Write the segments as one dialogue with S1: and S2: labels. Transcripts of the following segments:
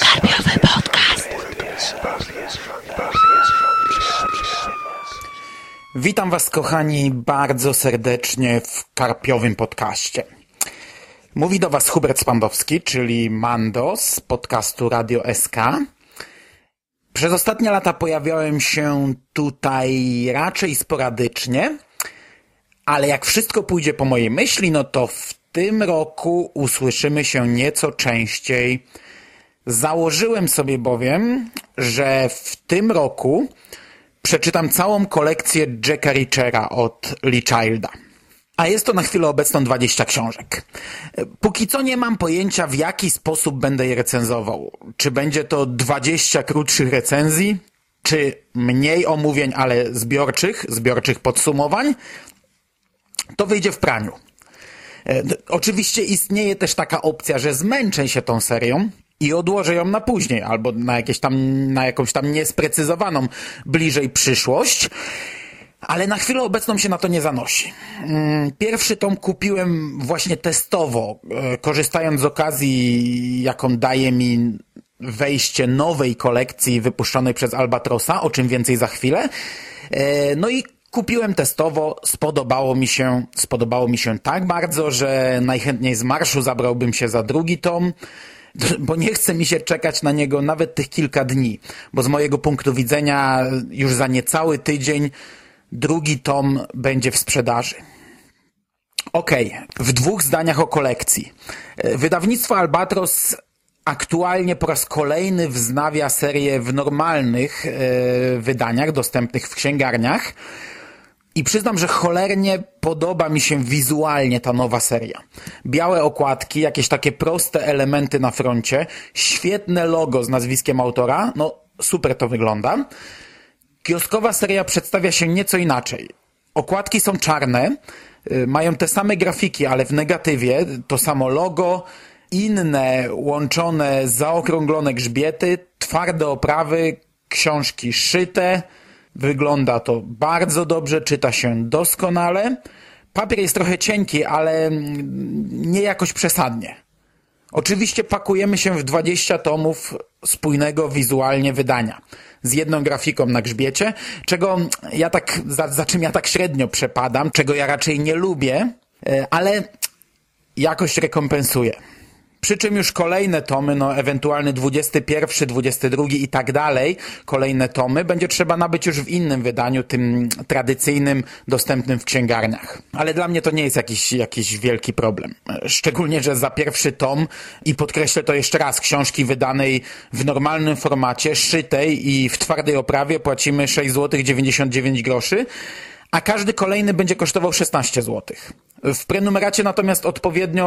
S1: Karpiowy podcast.
S2: Witam Was, kochani, bardzo serdecznie w Karpiowym podcaście. Mówi do Was Hubert Spandowski, czyli Mando z podcastu Radio SK. Przez ostatnie lata pojawiałem się tutaj raczej sporadycznie, ale jak wszystko pójdzie po mojej myśli, no to w tym roku usłyszymy się nieco częściej. Założyłem sobie bowiem, że w tym roku przeczytam całą kolekcję Jacka Richera od Lee Childa. A jest to na chwilę obecną 20 książek. Póki co nie mam pojęcia, w jaki sposób będę je recenzował. Czy będzie to 20 krótszych recenzji, czy mniej omówień, ale zbiorczych, zbiorczych podsumowań, to wyjdzie w praniu. E, Oczywiście istnieje też taka opcja, że zmęczę się tą serią i odłożę ją na później, albo na, jakieś tam, na jakąś tam niesprecyzowaną bliżej przyszłość. Ale na chwilę obecną się na to nie zanosi. Mm, Pierwszy tom kupiłem właśnie testowo, e, korzystając z okazji, jaką daje mi wejście nowej kolekcji wypuszczonej przez Albatrosa, o czym więcej za chwilę. E, No i kupiłem testowo, spodobało mi się, spodobało mi się tak bardzo, że najchętniej z marszu zabrałbym się za drugi tom, bo nie chce mi się czekać na niego nawet tych kilka dni, bo z mojego punktu widzenia już za niecały tydzień drugi tom będzie w sprzedaży. Okej, w dwóch zdaniach o kolekcji. Wydawnictwo Albatros aktualnie po raz kolejny wznawia serię w normalnych e, wydaniach dostępnych w księgarniach. I przyznam, że cholernie podoba mi się wizualnie ta nowa seria. Białe okładki, jakieś takie proste elementy na froncie, świetne logo z nazwiskiem autora, no super to wygląda. Kioskowa seria przedstawia się nieco inaczej. Okładki są czarne, y, mają te same grafiki, ale w negatywie, to samo logo, inne łączone, zaokrąglone grzbiety, twarde oprawy, książki szyte. Wygląda to bardzo dobrze, czyta się doskonale. Papier jest trochę cienki, ale nie jakoś przesadnie. Oczywiście pakujemy się w 20 tomów spójnego wizualnie wydania. Z jedną grafiką na grzbiecie, czego ja tak, za, za czym ja tak średnio przepadam, czego ja raczej nie lubię, e, ale jakoś rekompensuję. Przy czym już kolejne tomy, no ewentualny 21, 22 i tak dalej, kolejne tomy będzie trzeba nabyć już w innym wydaniu, tym tradycyjnym, dostępnym w księgarniach. Ale dla mnie to nie jest jakiś, jakiś wielki problem. Szczególnie, że za pierwszy tom, i podkreślę to jeszcze raz, książki wydanej w normalnym formacie, szytej i w twardej oprawie płacimy 6 zł 99 groszy, a każdy kolejny będzie kosztował 16 zł. W prenumeracie natomiast odpowiednio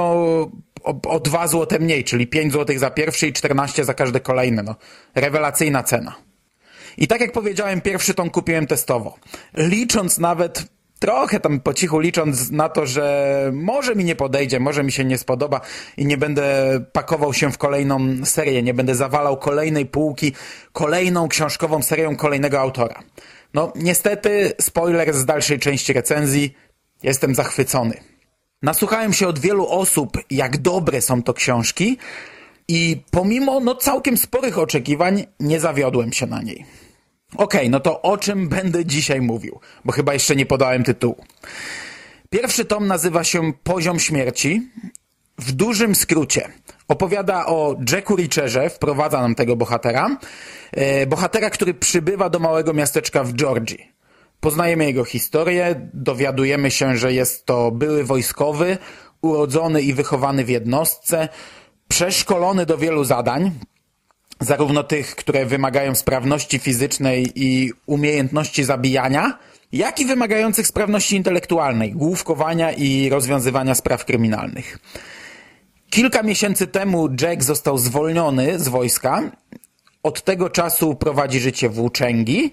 S2: o, o 2 zł mniej, czyli 5 zł za pierwszy i 14 za każdy kolejny. No, rewelacyjna cena. I tak jak powiedziałem, pierwszy tom kupiłem testowo. Licząc nawet trochę tam po cichu licząc na to, że może mi nie podejdzie, może mi się nie spodoba i nie będę pakował się w kolejną serię, nie będę zawalał kolejnej półki kolejną książkową serią kolejnego autora. No, niestety, spoiler z dalszej części recenzji, jestem zachwycony. Nasłuchałem się od wielu osób, jak dobre są to książki i pomimo no, całkiem sporych oczekiwań nie zawiodłem się na niej. Okej, no to o czym będę dzisiaj mówił, bo chyba jeszcze nie podałem tytułu. Pierwszy tom nazywa się Poziom Śmierci. W dużym skrócie opowiada o Jacku Richerze, wprowadza nam tego bohatera. E, bohatera, który przybywa do małego miasteczka w Georgii. Poznajemy jego historię, dowiadujemy się, że jest to były wojskowy, urodzony i wychowany w jednostce, przeszkolony do wielu zadań, zarówno tych, które wymagają sprawności fizycznej i umiejętności zabijania, jak i wymagających sprawności intelektualnej, główkowania i rozwiązywania spraw kryminalnych. Kilka miesięcy temu Jack został zwolniony z wojska. Od tego czasu prowadzi życie włóczęgi,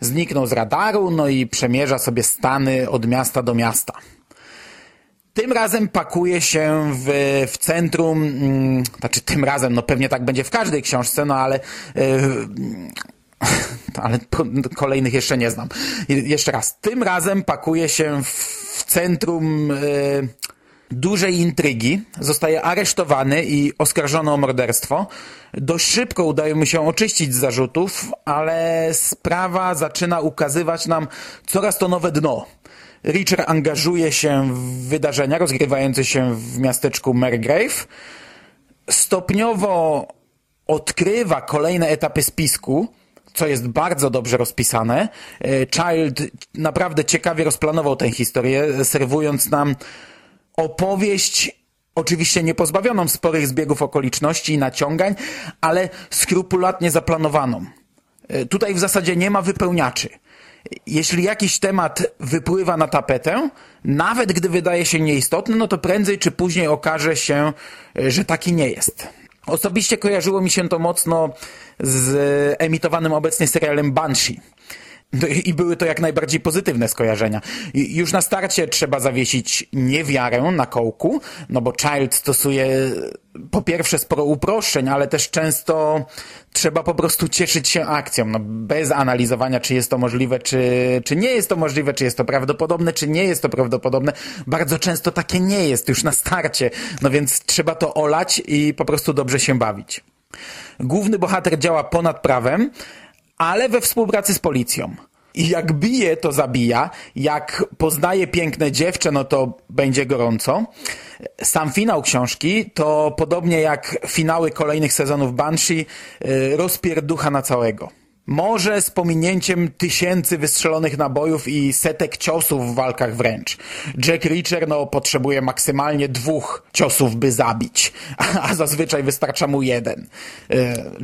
S2: zniknął z radaru, no i przemierza sobie stany od miasta do miasta. Tym razem pakuje się w, w centrum, mm, znaczy tym razem, no pewnie tak będzie w każdej książce, no ale, yy, ale po, kolejnych jeszcze nie znam. Jeszcze raz, tym razem pakuje się w, w centrum yy, dużej intrygi, zostaje aresztowany i oskarżony o morderstwo. Dość szybko udaje mu się oczyścić z zarzutów, ale sprawa zaczyna ukazywać nam coraz to nowe dno. Richard angażuje się w wydarzenia rozgrywające się w miasteczku Mergrave. Stopniowo odkrywa kolejne etapy spisku, co jest bardzo dobrze rozpisane. E, Child naprawdę ciekawie rozplanował tę historię, serwując nam opowieść oczywiście nie pozbawioną sporych zbiegów okoliczności i naciągań, ale skrupulatnie zaplanowaną. E, tutaj w zasadzie nie ma wypełniaczy. Jeśli jakiś temat wypływa na tapetę, nawet gdy wydaje się nieistotny, no to prędzej czy później okaże się, e, że taki nie jest. Osobiście kojarzyło mi się to mocno z emitowanym obecnie serialem Banshee. No I były to jak najbardziej pozytywne skojarzenia. Już na starcie trzeba zawiesić niewiarę na kołku, no bo Child stosuje po pierwsze sporo uproszczeń, ale też często trzeba po prostu cieszyć się akcją, no bez analizowania, czy jest to możliwe, czy, czy nie jest to możliwe, czy jest to prawdopodobne, czy nie jest to prawdopodobne. Bardzo często takie nie jest już na starcie, no więc trzeba to olać i po prostu dobrze się bawić. Główny bohater działa ponad prawem, ale we współpracy z policją. I jak bije, to zabija. Jak poznaje piękne dziewczę, no to będzie gorąco. Sam finał książki to podobnie jak finały kolejnych sezonów Banshee y, rozpierducha na całego. Może z pominięciem tysięcy wystrzelonych nabojów i setek ciosów w walkach wręcz. Jack Reacher no, potrzebuje maksymalnie dwóch ciosów, by zabić, a zazwyczaj wystarcza mu jeden. E,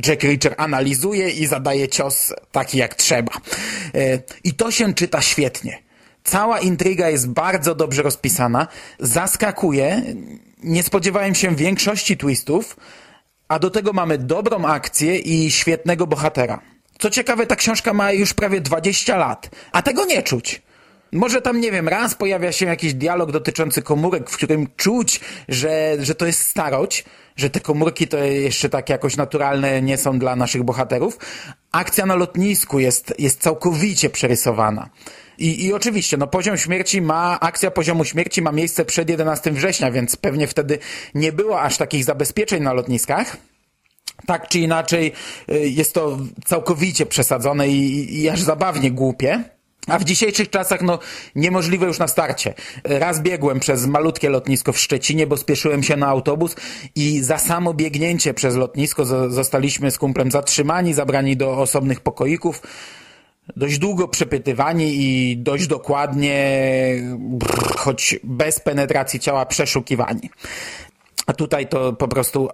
S2: Jack Reacher analizuje i zadaje cios taki jak trzeba. E, I to się czyta świetnie. Cała intryga jest bardzo dobrze rozpisana, zaskakuje, nie spodziewałem się większości twistów, a do tego mamy dobrą akcję i świetnego bohatera. Co ciekawe, ta książka ma już prawie 20 lat, a tego nie czuć. Może tam, nie wiem, raz pojawia się jakiś dialog dotyczący komórek, w którym czuć, że, że to jest starość, że te komórki to jeszcze tak jakoś naturalne nie są dla naszych bohaterów. Akcja na lotnisku jest, jest całkowicie przerysowana. I, I oczywiście, no poziom śmierci ma, akcja poziomu śmierci ma miejsce przed 11 września, więc pewnie wtedy nie było aż takich zabezpieczeń na lotniskach tak czy inaczej y, jest to całkowicie przesadzone i, i aż zabawnie głupie. A w dzisiejszych czasach, no, niemożliwe już na starcie. Raz biegłem przez malutkie lotnisko w Szczecinie, bo spieszyłem się na autobus i za samo biegnięcie przez lotnisko zostaliśmy z kumplem zatrzymani, zabrani do osobnych pokoików. Dość długo przepytywani i dość dokładnie, choć bez penetracji ciała, przeszukiwani. A tutaj to po prostu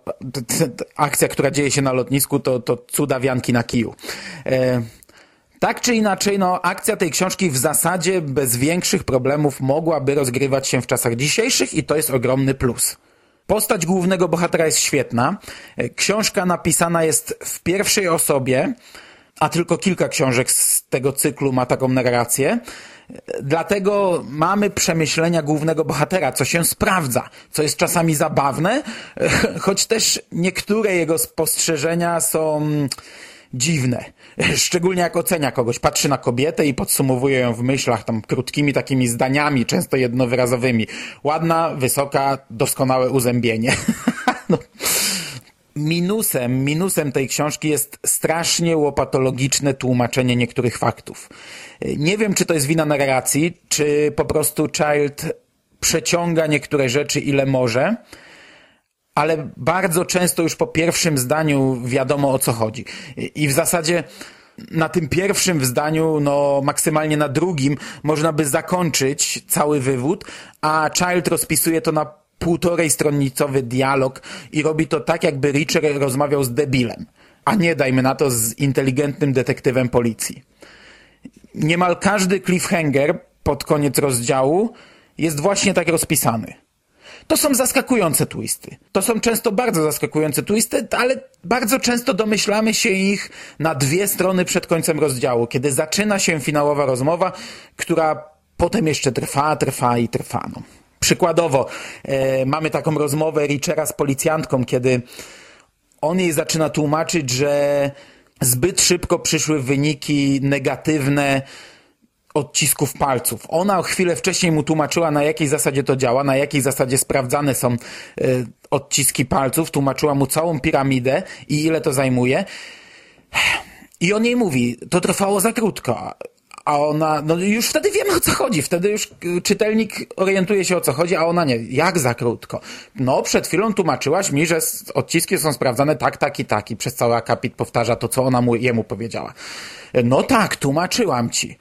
S2: akcja, która dzieje się na lotnisku, to, to cuda wianki na kiju. E, tak czy inaczej, no, akcja tej książki w zasadzie bez większych problemów mogłaby rozgrywać się w czasach dzisiejszych i to jest ogromny plus. Postać głównego bohatera jest świetna. E, książka napisana jest w pierwszej osobie, a tylko kilka książek z tego cyklu ma taką narrację. Dlatego mamy przemyślenia głównego bohatera, co się sprawdza, co jest czasami zabawne, choć też niektóre jego spostrzeżenia są dziwne. Szczególnie jak ocenia kogoś, patrzy na kobietę i podsumowuje ją w myślach tam krótkimi takimi zdaniami, często jednowyrazowymi. Ładna, wysoka, doskonałe uzębienie. no. Minusem, minusem tej książki jest strasznie łopatologiczne tłumaczenie niektórych faktów. Nie wiem, czy to jest wina narracji, czy po prostu Child przeciąga niektóre rzeczy ile może, ale bardzo często już po pierwszym zdaniu wiadomo o co chodzi. I w zasadzie na tym pierwszym zdaniu, no maksymalnie na drugim, można by zakończyć cały wywód, a Child rozpisuje to na półtorej stronnicowy dialog i robi to tak, jakby Richard rozmawiał z debilem, a nie, dajmy na to, z inteligentnym detektywem policji. Niemal każdy cliffhanger pod koniec rozdziału jest właśnie tak rozpisany. To są zaskakujące twisty. To są często bardzo zaskakujące twisty, ale bardzo często domyślamy się ich na dwie strony przed końcem rozdziału, kiedy zaczyna się finałowa rozmowa, która potem jeszcze trwa, trwa i trwa. No. Przykładowo, e, mamy taką rozmowę Richera z policjantką, kiedy on jej zaczyna tłumaczyć, że zbyt szybko przyszły wyniki negatywne odcisków palców. Ona chwilę wcześniej mu tłumaczyła, na jakiej zasadzie to działa, na jakiej zasadzie sprawdzane są y, odciski palców, tłumaczyła mu całą piramidę i ile to zajmuje. I on jej mówi, to trwało za krótko. A ona, no już wtedy wiemy o co chodzi, wtedy już czytelnik orientuje się o co chodzi, a ona nie. Jak za krótko? No, przed chwilą tłumaczyłaś mi, że odciski są sprawdzane tak, tak i tak i przez cały akapit powtarza to, co ona mu, jemu powiedziała. No tak, tłumaczyłam ci.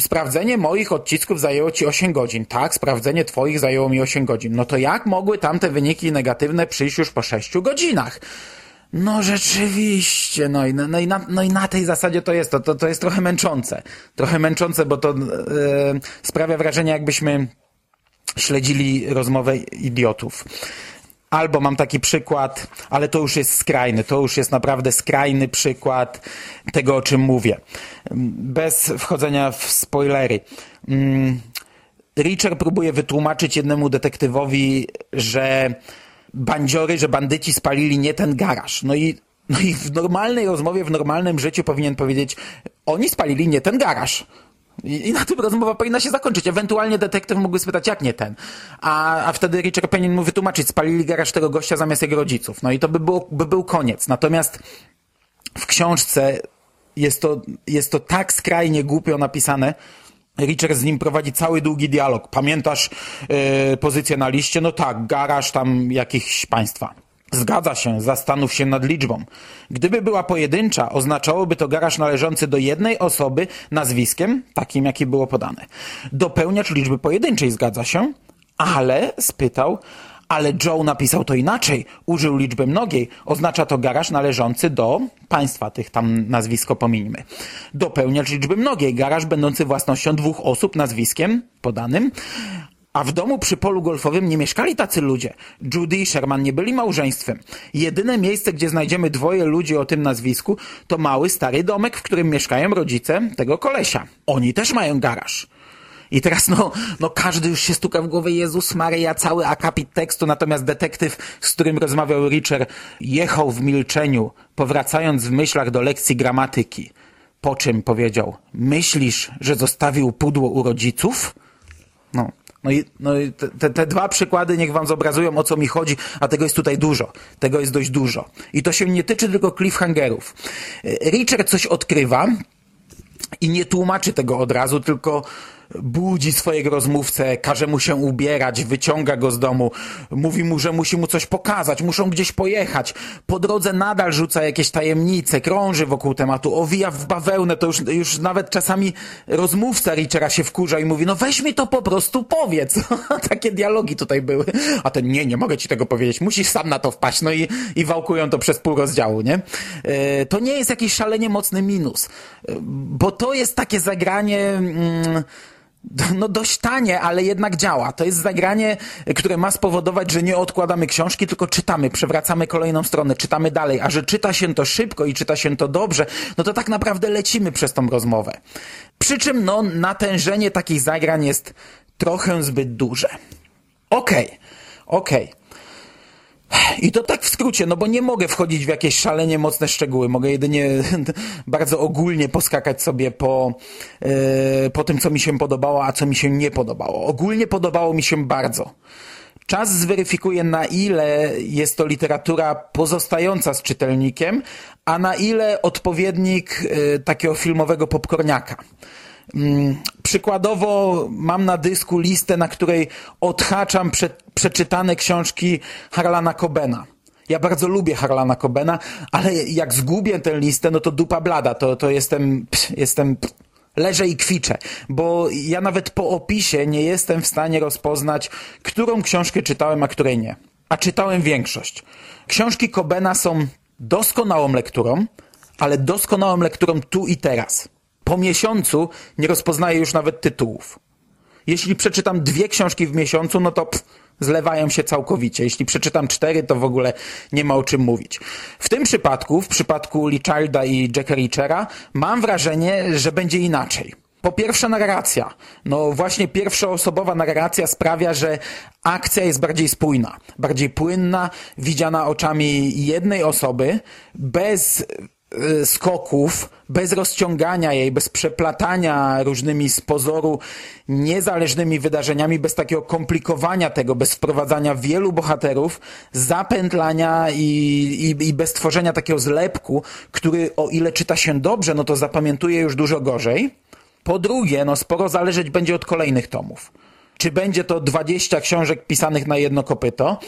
S2: Sprawdzenie moich odcisków zajęło ci 8 godzin. Tak, sprawdzenie twoich zajęło mi 8 godzin. No to jak mogły tamte wyniki negatywne przyjść już po 6 godzinach? No rzeczywiście, no i, no, i na, no i na tej zasadzie to jest, to, to, to jest trochę męczące. Trochę męczące, bo to e, sprawia wrażenie, jakbyśmy śledzili rozmowę idiotów. Albo mam taki przykład, ale to już jest skrajny, to już jest naprawdę skrajny przykład tego, o czym mówię. Bez wchodzenia w spoilery. Mm, Richard próbuje wytłumaczyć jednemu detektywowi, że bandziory, że bandyci spalili nie ten garaż. No i, no i w normalnej rozmowie, w normalnym życiu powinien powiedzieć, oni spalili nie ten garaż. I, I, na tym rozmowa powinna się zakończyć. Ewentualnie detektyw mógłby spytać, jak nie ten. A, a wtedy Richard powinien mu wytłumaczyć, spalili garaż tego gościa zamiast jego rodziców. No i to by, było, by był koniec. Natomiast w książce jest to, jest to tak skrajnie głupio napisane, Richard z nim prowadzi cały długi dialog. Pamiętasz yy, pozycję na liście? No tak, garaż tam jakichś państwa. Zgadza się, zastanów się nad liczbą. Gdyby była pojedyncza, oznaczałoby to garaż należący do jednej osoby nazwiskiem, takim jakie było podane. Dopełniacz liczby pojedynczej zgadza się, ale, spytał, ale Joe napisał to inaczej. Użył liczby mnogiej. Oznacza to garaż należący do państwa, tych tam nazwisko pomińmy. Dopełniacz liczby mnogiej. Garaż będący własnością dwóch osób nazwiskiem podanym. A w domu przy polu golfowym nie mieszkali tacy ludzie. Judy i Sherman nie byli małżeństwem. Jedyne miejsce, gdzie znajdziemy dwoje ludzi o tym nazwisku, to mały stary domek, w którym mieszkają rodzice tego kolesia. Oni też mają garaż. I teraz no, no każdy już się stuka w głowę Jezus Maria, cały akapit tekstu, natomiast detektyw, z którym rozmawiał Richard, jechał w milczeniu, powracając w myślach do lekcji gramatyki. Po czym powiedział, myślisz, że zostawił pudło u rodziców? No, no i, no i te, te, dwa przykłady niech wam zobrazują, o co mi chodzi, a tego jest tutaj dużo. Tego jest dość dużo. I to się nie tyczy tylko cliffhangerów. Richard coś odkrywa i nie tłumaczy tego od razu, tylko budzi swojego rozmówcę, każe mu się ubierać, wyciąga go z domu, mówi mu, że musi mu coś pokazać, muszą gdzieś pojechać. Po drodze nadal rzuca jakieś tajemnice, krąży wokół tematu, owija w bawełnę, to już, już nawet czasami rozmówca Richera się wkurza i mówi, no weź mi to po prostu powiedz. Takie dialogi tutaj były. A ten, nie, nie mogę ci tego powiedzieć, musisz sam na to wpaść. No i, i wałkują to przez pół rozdziału, nie? E, to nie jest jakiś szalenie mocny minus, bo to jest takie zagranie... Mm, no dość tanie, ale jednak działa. To jest zagranie, które ma spowodować, że nie odkładamy książki, tylko czytamy, przewracamy kolejną stronę, czytamy dalej, a że czyta się to szybko i czyta się to dobrze, no to tak naprawdę lecimy przez tą rozmowę. Przy czym no natężenie takich zagrań jest trochę zbyt duże. Okej, okay, okej. Okay. I to tak w skrócie, no bo nie mogę wchodzić w jakieś szalenie mocne szczegóły. Mogę jedynie bardzo ogólnie poskakać sobie po, yy, po tym, co mi się podobało, a co mi się nie podobało. Ogólnie podobało mi się bardzo. Czas zweryfikuje, na ile jest to literatura pozostająca z czytelnikiem, a na ile odpowiednik yy, takiego filmowego popcorniaka. Mm, przykładowo mam na dysku listę, na której odhaczam prze, przeczytane książki Harlana Cobena. Ja bardzo lubię Harlana Cobena, ale jak zgubię tę listę, no to dupa blada, to, to jestem, jestem, leżę i kwiczę, bo ja nawet po opisie nie jestem w stanie rozpoznać, którą książkę czytałem, a której nie. A czytałem większość. Książki Cobena są doskonałą lekturą, ale doskonałą lekturą tu i teraz po miesiącu nie rozpoznaję już nawet tytułów. Jeśli przeczytam dwie książki w miesiącu, no to pff, zlewają się całkowicie. Jeśli przeczytam cztery, to w ogóle nie ma o czym mówić. W tym przypadku, w przypadku Lee Childa i Jacka Reachera, mam wrażenie, że będzie inaczej. Po pierwsze narracja. No właśnie pierwszoosobowa narracja sprawia, że akcja jest bardziej spójna, bardziej płynna, widziana oczami jednej osoby, bez skoków, bez rozciągania jej, bez przeplatania różnymi z pozoru niezależnymi wydarzeniami, bez takiego komplikowania tego, bez wprowadzania wielu bohaterów, zapętlania i, i, i bez tworzenia takiego zlepku, który o ile czyta się dobrze, no to zapamiętuje już dużo gorzej. Po drugie, no sporo zależeć będzie od kolejnych tomów. Czy będzie to 20 książek pisanych na jedno kopyto,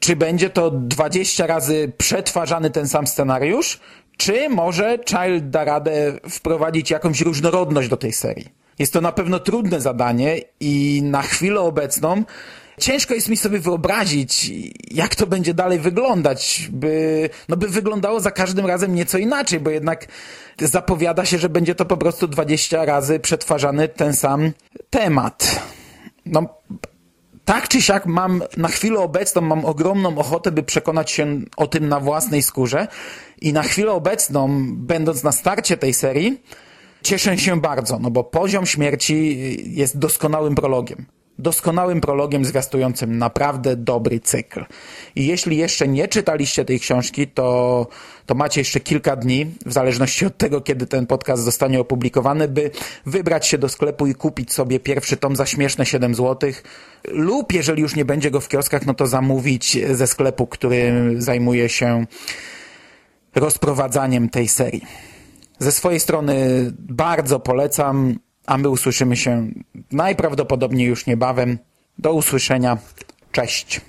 S2: czy będzie to 20 razy przetwarzany ten sam scenariusz, czy może Child da radę wprowadzić jakąś różnorodność do tej serii. Jest to na pewno trudne zadanie i na chwilę obecną ciężko jest mi sobie wyobrazić, jak to będzie dalej wyglądać, by, no by wyglądało za każdym razem nieco inaczej, bo jednak zapowiada się, że będzie to po prostu 20 razy przetwarzany ten sam temat. No, tak czy siak mam, na chwilę obecną mam ogromną ochotę, by przekonać się o tym na własnej skórze. I na chwilę obecną, będąc na starcie tej serii, cieszę się bardzo, no bo poziom śmierci jest doskonałym prologiem doskonałym prologiem zwiastującym naprawdę dobry cykl. I jeśli jeszcze nie czytaliście tej książki, to, to macie jeszcze kilka dni, w zależności od tego, kiedy ten podcast zostanie opublikowany, by wybrać się do sklepu i kupić sobie pierwszy tom za śmieszne 7 zł. Lub jeżeli już nie będzie go w kioskach, no to zamówić ze sklepu, który zajmuje się rozprowadzaniem tej serii. Ze swojej strony bardzo polecam a my usłyszymy się najprawdopodobniej już niebawem. Do usłyszenia. Cześć.